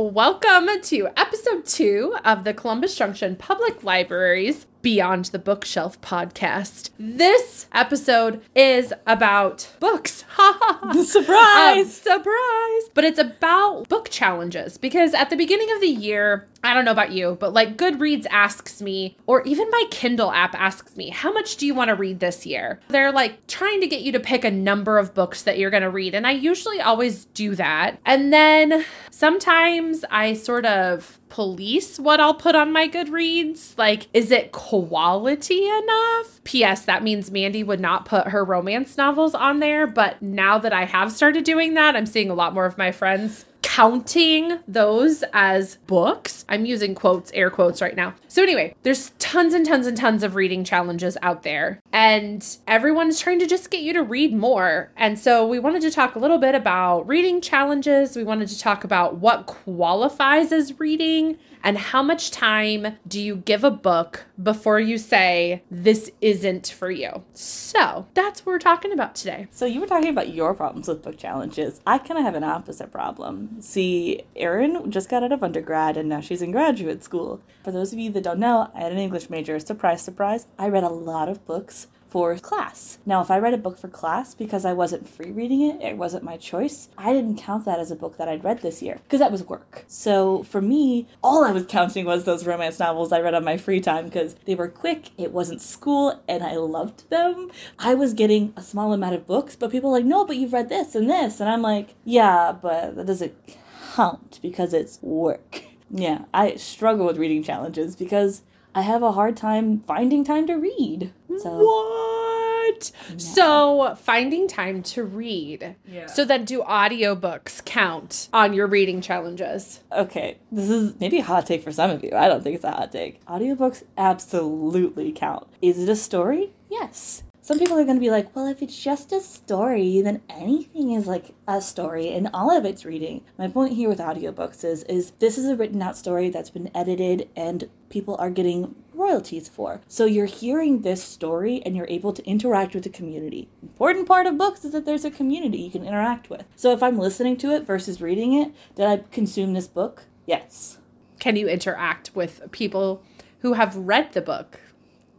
Welcome to episode two of the Columbus Junction Public Library's Beyond the Bookshelf podcast. This episode is about books. Ha ha. Surprise! Um, surprise! But it's about book challenges because at the beginning of the year, I don't know about you, but like Goodreads asks me, or even my Kindle app asks me, how much do you want to read this year? They're like trying to get you to pick a number of books that you're going to read. And I usually always do that. And then sometimes I sort of police what I'll put on my Goodreads. Like, is it quality enough? P.S. That means Mandy would not put her romance novels on there. But now that I have started doing that, I'm seeing a lot more of my friends counting those as books. I'm using quotes, air quotes right now. So, anyway, there's tons and tons and tons of reading challenges out there, and everyone's trying to just get you to read more. And so, we wanted to talk a little bit about reading challenges. We wanted to talk about what qualifies as reading and how much time do you give a book before you say this isn't for you? So that's what we're talking about today. So you were talking about your problems with book challenges. I kind of have an opposite problem. See, Erin just got out of undergrad and now she's in graduate school. For those of you that don't know, I had an English major. Surprise, surprise. I read a lot of books for class. Now, if I read a book for class because I wasn't free reading it, it wasn't my choice, I didn't count that as a book that I'd read this year because that was work. So for me, all I was counting was those romance novels I read on my free time because they were quick, it wasn't school, and I loved them. I was getting a small amount of books, but people like, no, but you've read this and this. And I'm like, yeah, but that doesn't count because it's work. Yeah, I struggle with reading challenges because I have a hard time finding time to read. So what? Yeah. So finding time to read. Yeah. So then do audiobooks count on your reading challenges? Okay. This is maybe a hot take for some of you. I don't think it's a hot take. Audiobooks absolutely count. Is it a story? Yes some people are going to be like, well, if it's just a story, then anything is like a story and all of it's reading. My point here with audiobooks is is this is a written out story that's been edited and people are getting royalties for. So you're hearing this story and you're able to interact with the community. Important part of books is that there's a community you can interact with. So if I'm listening to it versus reading it, did I consume this book? Yes. Can you interact with people who have read the book?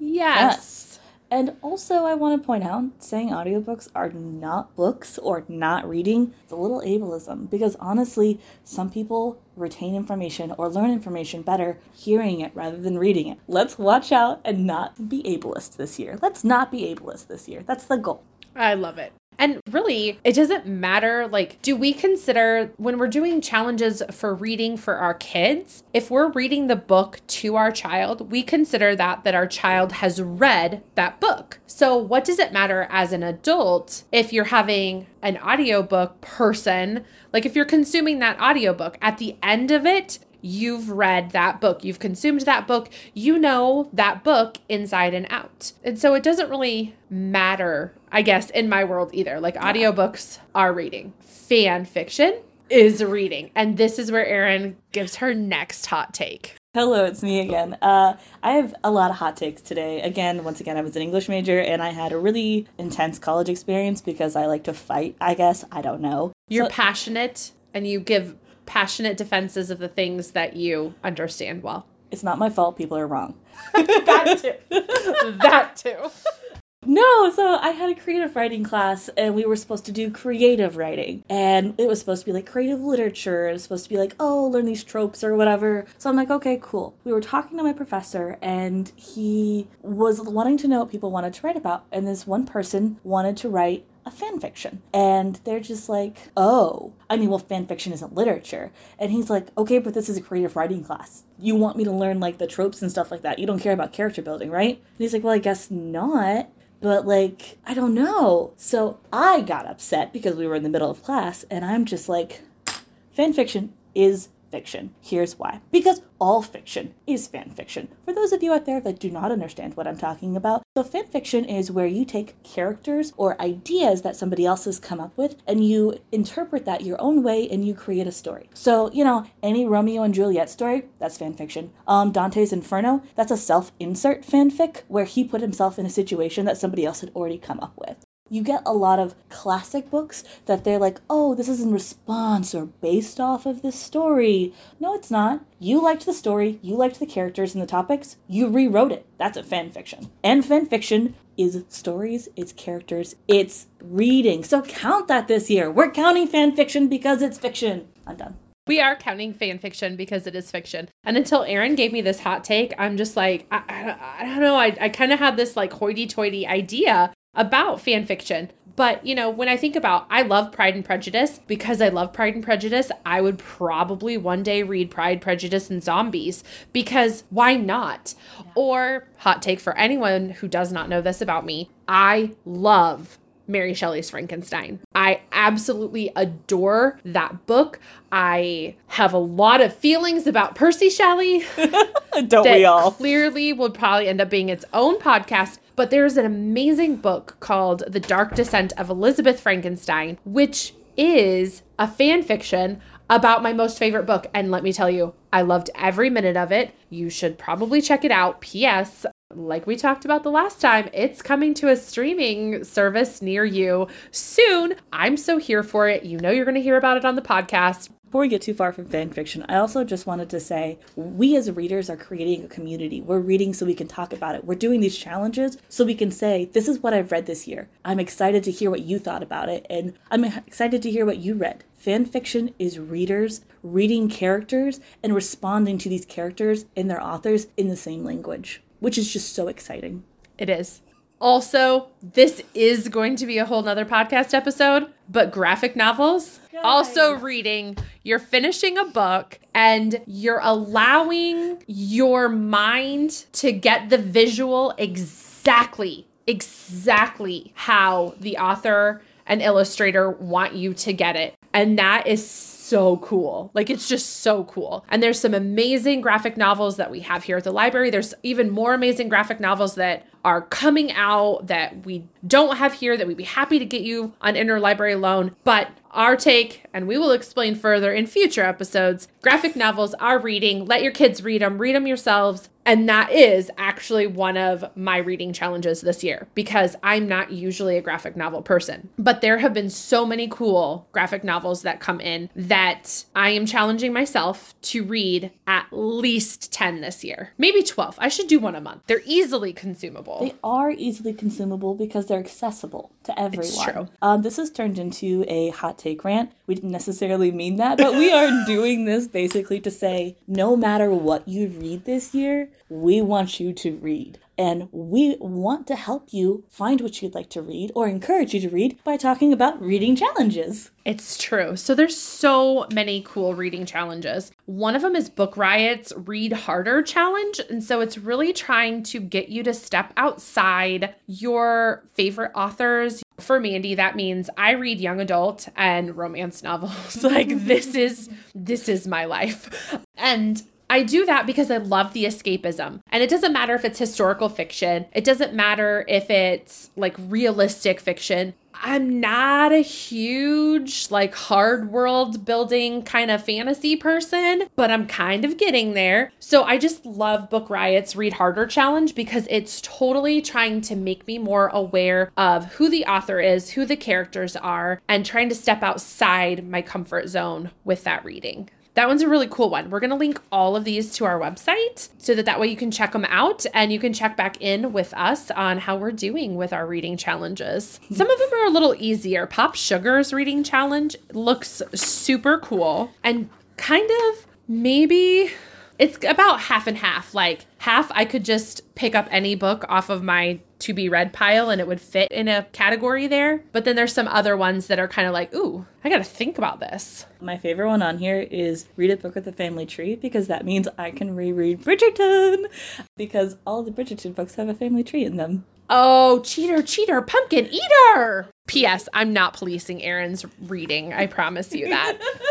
Yes. yes. And also, I want to point out saying audiobooks are not books or not reading is a little ableism because honestly, some people retain information or learn information better hearing it rather than reading it. Let's watch out and not be ableist this year. Let's not be ableist this year. That's the goal. I love it. And really, it doesn't matter. Like, do we consider when we're doing challenges for reading for our kids, if we're reading the book to our child, we consider that that our child has read that book. So, what does it matter as an adult if you're having an audiobook person, like if you're consuming that audiobook, at the end of it, you've read that book, you've consumed that book, you know that book inside and out. And so it doesn't really matter, I guess, in my world either. Like audiobooks are reading, fan fiction is reading. And this is where Erin gives her next hot take. Hello, it's me again. Uh, I have a lot of hot takes today. Again, once again, I was an English major and I had a really intense college experience because I like to fight, I guess. I don't know. You're so, passionate and you give passionate defenses of the things that you understand well. It's not my fault. People are wrong. that too. that too. No, so I had a creative writing class and we were supposed to do creative writing. And it was supposed to be like creative literature. It was supposed to be like, oh, learn these tropes or whatever. So I'm like, okay, cool. We were talking to my professor and he was wanting to know what people wanted to write about. And this one person wanted to write a fan fiction. And they're just like, oh, I mean, well, fan fiction isn't literature. And he's like, okay, but this is a creative writing class. You want me to learn like the tropes and stuff like that. You don't care about character building, right? And he's like, well, I guess not. But like, I don't know. So I got upset because we were in the middle of class, and I'm just like, fan fiction is fiction. Here's why. Because all fiction is fan fiction. For those of you out there that do not understand what I'm talking about, so fan fiction is where you take characters or ideas that somebody else has come up with and you interpret that your own way and you create a story. So, you know, any Romeo and Juliet story, that's fan fiction. Um, Dante's Inferno, that's a self insert fanfic where he put himself in a situation that somebody else had already come up with. You get a lot of classic books that they're like, oh, this is in response or based off of this story. No, it's not. You liked the story, you liked the characters and the topics, you rewrote it. That's a fan fiction. And fan fiction is stories, it's characters, it's reading. So count that this year. We're counting fan fiction because it's fiction. I'm done. We are counting fan fiction because it is fiction. And until Erin gave me this hot take, I'm just like, I, I, I don't know. I, I kind of had this like hoity toity idea about fan fiction. But, you know, when I think about I love Pride and Prejudice because I love Pride and Prejudice, I would probably one day read Pride, Prejudice and Zombies because why not? Yeah. Or hot take for anyone who does not know this about me, I love Mary Shelley's Frankenstein. I absolutely adore that book. I have a lot of feelings about Percy Shelley. Don't we all? Clearly would probably end up being its own podcast. But there's an amazing book called The Dark Descent of Elizabeth Frankenstein, which is a fan fiction about my most favorite book. And let me tell you, I loved every minute of it. You should probably check it out. P.S like we talked about the last time, it's coming to a streaming service near you soon. I'm so here for it. You know, you're going to hear about it on the podcast. Before we get too far from fan fiction, I also just wanted to say we as readers are creating a community. We're reading so we can talk about it. We're doing these challenges so we can say, This is what I've read this year. I'm excited to hear what you thought about it, and I'm excited to hear what you read. Fan fiction is readers reading characters and responding to these characters and their authors in the same language which is just so exciting. It is. Also, this is going to be a whole nother podcast episode, but graphic novels, also reading, you're finishing a book and you're allowing your mind to get the visual exactly, exactly how the author and illustrator want you to get it. And that is so cool. Like it's just so cool. And there's some amazing graphic novels that we have here at the library. There's even more amazing graphic novels that are coming out that we don't have here that we'd be happy to get you on interlibrary loan. But our take, and we will explain further in future episodes, graphic novels are reading. Let your kids read them, read them yourselves. And that is actually one of my reading challenges this year because I'm not usually a graphic novel person. But there have been so many cool graphic novels that come in that I am challenging myself to read at least 10 this year. Maybe 12. I should do one a month. They're easily consumable. They are easily consumable because they're accessible to everyone. It's true. Um, this has turned into a hot take rant. We didn't necessarily mean that, but we are doing this basically to say no matter what you read this year, we want you to read. And we want to help you find what you'd like to read or encourage you to read by talking about reading challenges. It's true. So there's so many cool reading challenges. One of them is Book Riot's Read Harder challenge. And so it's really trying to get you to step outside your favorite authors. For Mandy, that means I read young adult and romance novels. like this is this is my life. And I do that because I love the escapism. And it doesn't matter if it's historical fiction, it doesn't matter if it's like realistic fiction. I'm not a huge, like, hard world building kind of fantasy person, but I'm kind of getting there. So I just love Book Riot's Read Harder challenge because it's totally trying to make me more aware of who the author is, who the characters are, and trying to step outside my comfort zone with that reading. That one's a really cool one. We're going to link all of these to our website so that that way you can check them out and you can check back in with us on how we're doing with our reading challenges. Some of them are a little easier. Pop Sugar's reading challenge looks super cool and kind of maybe it's about half and half. Like half I could just pick up any book off of my to be read pile and it would fit in a category there. But then there's some other ones that are kind of like, ooh, I got to think about this. My favorite one on here is Read a Book with the Family Tree because that means I can reread Bridgerton because all the Bridgerton books have a family tree in them. Oh, cheater, cheater, pumpkin eater. P.S. I'm not policing Erin's reading. I promise you that.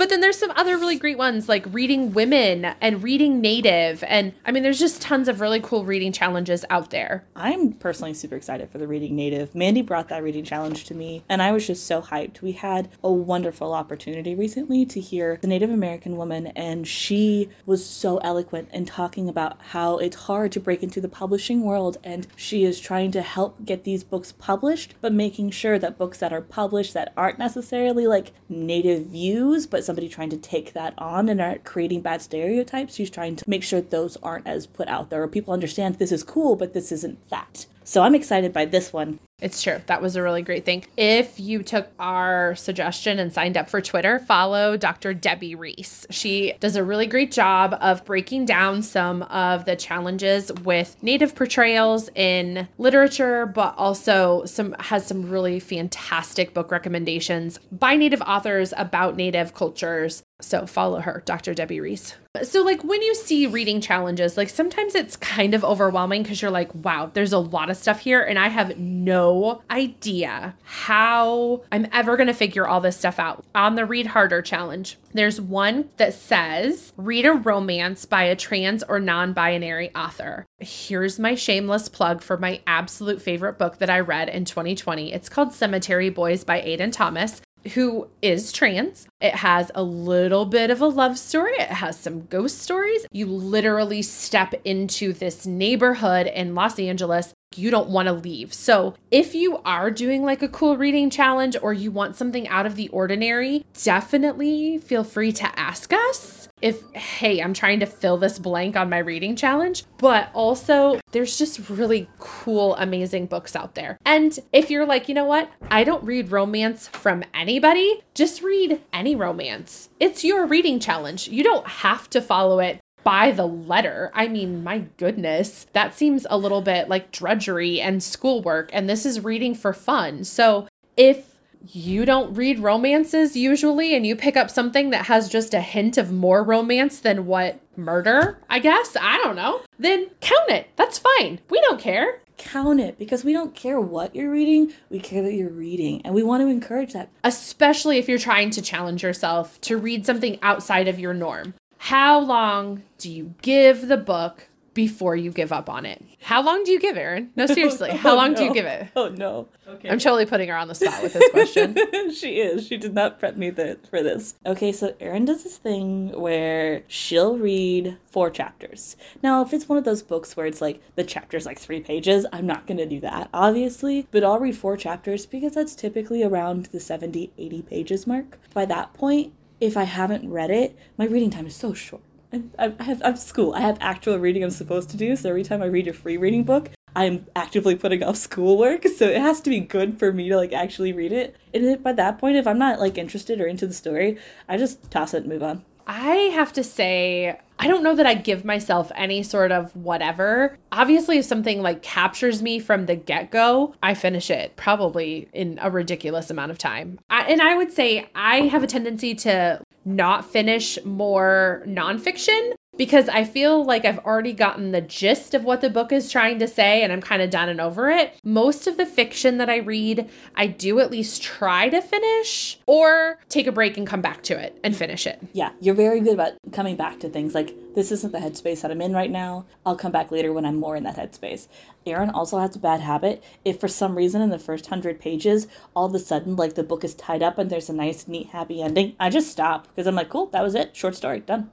But then there's some other really great ones like reading women and reading native. And I mean, there's just tons of really cool reading challenges out there. I'm personally super excited for the Reading Native. Mandy brought that reading challenge to me, and I was just so hyped. We had a wonderful opportunity recently to hear the Native American woman, and she was so eloquent in talking about how it's hard to break into the publishing world, and she is trying to help get these books published, but making sure that books that are published that aren't necessarily like Native views, but somebody trying to take that on and aren't creating bad stereotypes. She's trying to make sure those aren't as put out there, or people understand this is cool, but this isn't that. So I'm excited by this one. It's true. That was a really great thing. If you took our suggestion and signed up for Twitter, follow Dr. Debbie Reese. She does a really great job of breaking down some of the challenges with native portrayals in literature, but also some has some really fantastic book recommendations by native authors about native cultures. So follow her, Dr. Debbie Reese. So, like, when you see reading challenges, like, sometimes it's kind of overwhelming because you're like, wow, there's a lot of stuff here, and I have no idea how I'm ever going to figure all this stuff out. On the Read Harder challenge, there's one that says, read a romance by a trans or non binary author. Here's my shameless plug for my absolute favorite book that I read in 2020. It's called Cemetery Boys by Aiden Thomas who is trans. It has a little bit of a love story, it has some ghost stories. You literally step into this neighborhood in Los Angeles. You don't want to leave. So, if you are doing like a cool reading challenge or you want something out of the ordinary, definitely feel free to ask us if, hey, I'm trying to fill this blank on my reading challenge, but also there's just really cool, amazing books out there. And if you're like, you know what, I don't read romance from anybody, just read any romance. It's your reading challenge. You don't have to follow it by the letter. I mean, my goodness, that seems a little bit like drudgery and schoolwork, and this is reading for fun. So if you don't read romances usually and you pick up something that has just a hint of more romance than what murder, I guess, I don't know, then count it. That's fine. We don't care. Count it because we don't care what you're reading, we care that you're reading, and we want to encourage that. Especially if you're trying to challenge yourself to read something outside of your norm. How long do you give the book before you give up on it. How long do you give, Erin? No, oh, seriously. Oh, How Oh, long do you give it? Oh no. Okay. I'm totally putting her on the spot with this question. she is. She did not prep me th- for this. Okay, so Erin does this thing where she'll read four chapters. Now, if it's one of those books where it's like the chapter's like three pages, I'm not going to do that, obviously, but I'll read four chapters because that's typically around the 70, 80 pages mark. By that point, if I haven't read it, my reading time is so short. And I have, I have school. I have actual reading I'm supposed to do. So every time I read a free reading book, I'm actively putting off schoolwork. So it has to be good for me to like actually read it. And by that point, if I'm not like interested or into the story, I just toss it and move on. I have to say, I don't know that I give myself any sort of whatever. Obviously, if something like captures me from the get go, I finish it probably in a ridiculous amount of time. I, and I would say I have a tendency to not finish more nonfiction because I feel like I've already gotten the gist of what the book is trying to say and I'm kind of done and over it. Most of the fiction that I read, I do at least try to finish or take a break and come back to it and finish it. Yeah, you're very good about coming back to things like this isn't the headspace that I'm in right now. I'll come back later when I'm more in that headspace. Erin also has a bad habit. If for some reason in the first hundred pages, all of a sudden like the book is tied up and there's a nice, neat, happy ending, I just stop because I'm like, cool, that was it, short story, done.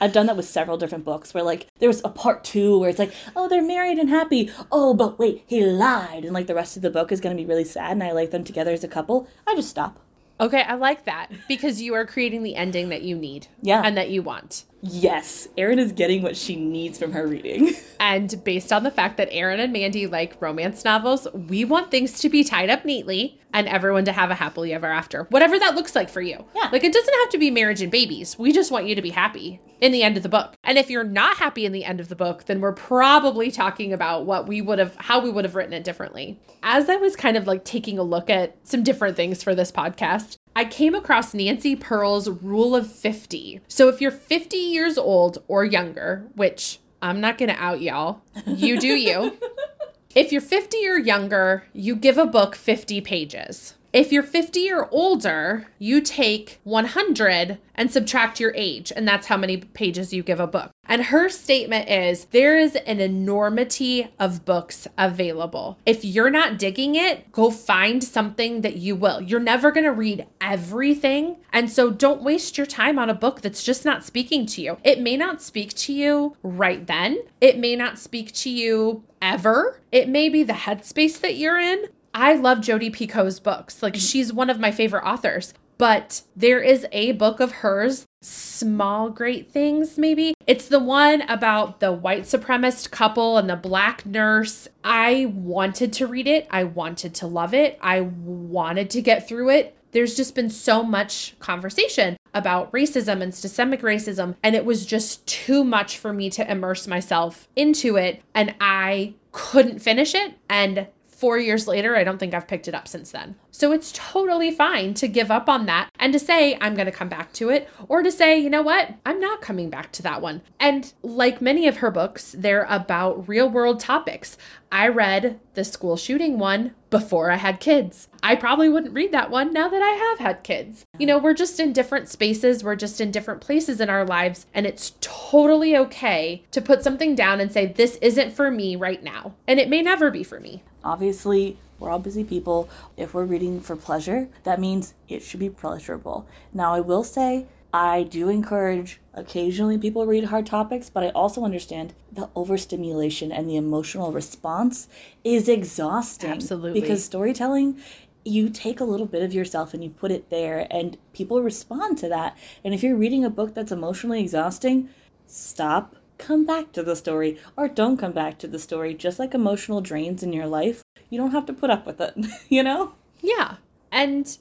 I've done that with several different books where like there was a part two where it's like, oh, they're married and happy. Oh, but wait, he lied, and like the rest of the book is gonna be really sad, and I like them together as a couple. I just stop. Okay, I like that because you are creating the ending that you need. Yeah. And that you want. Yes, Erin is getting what she needs from her reading. And based on the fact that Erin and Mandy like romance novels, we want things to be tied up neatly and everyone to have a happily ever after. Whatever that looks like for you. Yeah. Like it doesn't have to be marriage and babies. We just want you to be happy in the end of the book. And if you're not happy in the end of the book, then we're probably talking about what we would have how we would have written it differently. As I was kind of like taking a look at some different things for this podcast, I came across Nancy Pearl's rule of 50. So if you're 50 years old or younger, which I'm not going to out y'all, you do you. if you're 50 or younger, you give a book 50 pages. If you're 50 or older, you take 100 and subtract your age, and that's how many pages you give a book. And her statement is there is an enormity of books available. If you're not digging it, go find something that you will. You're never going to read everything. And so don't waste your time on a book that's just not speaking to you. It may not speak to you right then, it may not speak to you ever. It may be the headspace that you're in. I love Jodi Picoult's books. Like mm-hmm. she's one of my favorite authors. But there is a book of hers, Small Great Things, maybe. It's the one about the white supremacist couple and the black nurse. I wanted to read it. I wanted to love it. I wanted to get through it. There's just been so much conversation about racism and systemic racism, and it was just too much for me to immerse myself into it. And I couldn't finish it. And four years later, I don't think I've picked it up since then. So it's totally fine to give up on that and to say, I'm going to come back to it, or to say, you know what, I'm not coming back to that one. And like many of her books, they're about real world topics. I read the school shooting one before I had kids. I probably wouldn't read that one now that I have had kids. You know, we're just in different spaces, we're just in different places in our lives, and it's totally okay to put something down and say, this isn't for me right now. And it may never be for me. Obviously, we're all busy people. If we're reading for pleasure, that means it should be pleasurable. Now, I will say, I do encourage occasionally people read hard topics, but I also understand the overstimulation and the emotional response is exhausting. Absolutely. Because storytelling, you take a little bit of yourself and you put it there, and people respond to that. And if you're reading a book that's emotionally exhausting, stop, come back to the story, or don't come back to the story. Just like emotional drains in your life, you don't have to put up with it, you know? Yeah. And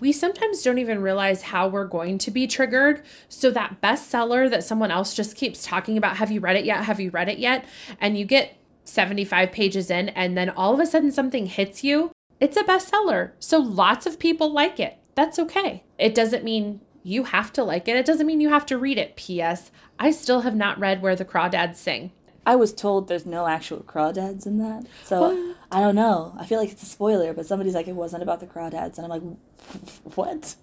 we sometimes don't even realize how we're going to be triggered. So, that bestseller that someone else just keeps talking about, have you read it yet? Have you read it yet? And you get 75 pages in, and then all of a sudden something hits you, it's a bestseller. So, lots of people like it. That's okay. It doesn't mean you have to like it, it doesn't mean you have to read it. P.S. I still have not read Where the Crawdads Sing. I was told there's no actual crawdads in that. So What? I don't know. I feel like it's a spoiler, but somebody's like, it wasn't about the crawdads. And I'm like, what?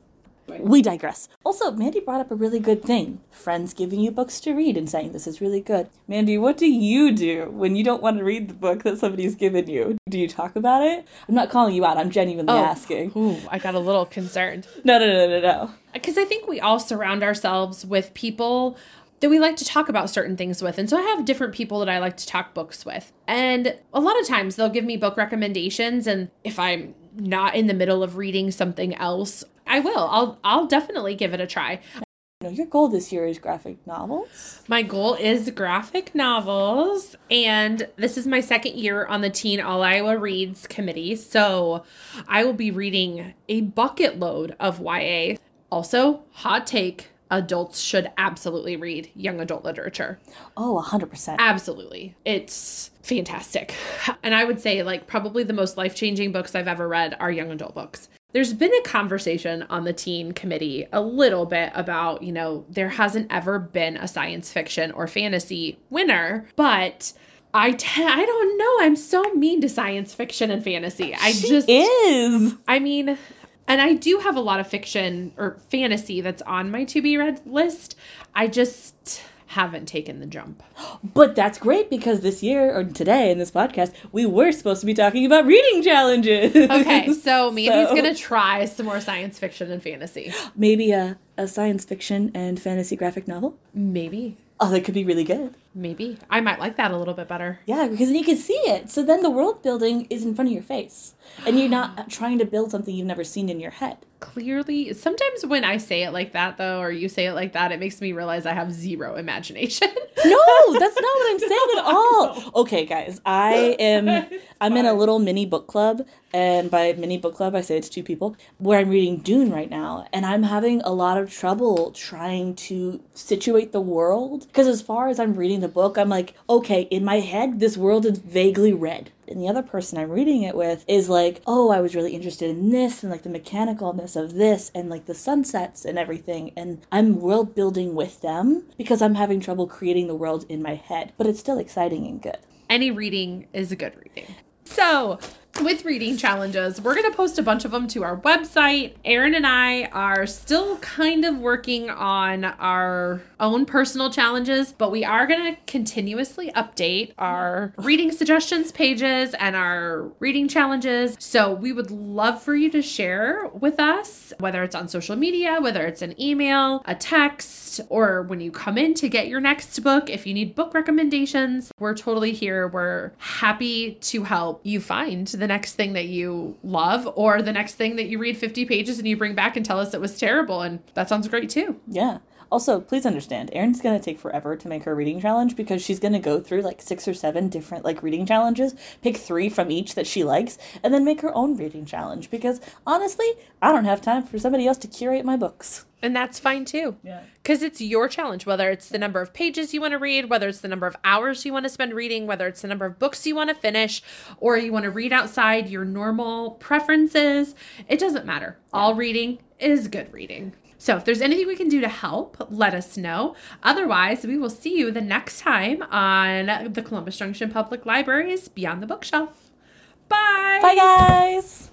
We digress. Also, Mandy brought up a really good thing friends giving you books to read and saying this is really good. Mandy, what do you do when you don't want to read the book that somebody's given you? Do you talk about it? I'm not calling you out, I'm genuinely oh, asking. Ooh, I got a little concerned. No, no, no, no, no. because I think we all surround ourselves with people that we like to talk about certain things with. And so I have different people that I like to talk books with. And a lot of times they'll give me book recommendations and if I'm not in the middle of reading something else, I will. I'll I'll definitely give it a try. No, your goal this year is graphic novels. My goal is graphic novels, and this is my second year on the Teen All Iowa Reads committee. So I will be reading a bucket load of YA. Also, hot take adults should absolutely read young adult literature. Oh, 100%. Absolutely. It's fantastic. And I would say, like, probably the most life changing books I've ever read are young adult books. There's been a conversation on the teen committee a little bit about, you know, there hasn't ever been a science fiction or fantasy winner, but I t- I don't know. I'm so mean to science fiction and fantasy. I She just is. I mean, and I do have a lot of fiction or fantasy that's on my to be read list. I just haven't taken the jump. But that's great because this year or today in this podcast, we were supposed to be talking about reading challenges. Okay, so Mandy's So- gonna try some more science fiction and fantasy. maybe a, a science fiction and fantasy graphic novel. Maybe. Oh, that could be really good. Maybe. I might like that a little bit better. Yeah, because then you can see it. So then the world building is in front of your face. And you're not trying to build something you've never seen in your head. Clearly, sometimes when I say it like that, though, or you say it like that, it makes me realize I have zero imagination. No, that's not what I'm saying at all. Okay, guys, I am I'm in a little mini book club, and by mini book club I say it's two people, where I'm reading Dune right now, and I'm having a lot of trouble trying to situate the world because as far as I'm reading the book, I'm like, okay, in my head this world is vaguely red. And the other person I'm reading it with is like, oh, I was really interested in this and like the mechanicalness of this and like the sunsets and everything. And I'm world building with them because I'm having trouble creating the world in my head. But it's still exciting and good. Any reading is a good reading. So, with reading challenges. We're going to post a bunch of them to our website. Erin and I are still kind of working on our own personal challenges, but we are going to continuously update our reading suggestions pages and our reading challenges. So we would love for you to share with us, whether it's on social media, whether it's an email, a text, or when you come in to get your next book. If you need book recommendations, we're totally here. We're happy to help you find the next thing that you love or the next thing that you read 50 pages and you bring back and tell us it was terrible. And that sounds great too. Yeah. Also, please understand, Erin's gonna take forever to make her reading challenge because she's gonna go through like six or seven different like reading challenges, pick three from each that she likes, and then make her own reading challenge. Because honestly, I don't have time for somebody else to curate my books. And that's fine too. Yeah. Because it's your challenge, whether it's the number of pages you want to read, whether it's the number of hours you want to spend reading, whether it's the number of books you want to finish, or you want to read outside your normal preferences. It doesn't matter. All reading is good reading. So, if there's anything we can do to help, let us know. Otherwise, we will see you the next time on the Columbus Junction Public Library's Beyond the Bookshelf. Bye. Bye, guys.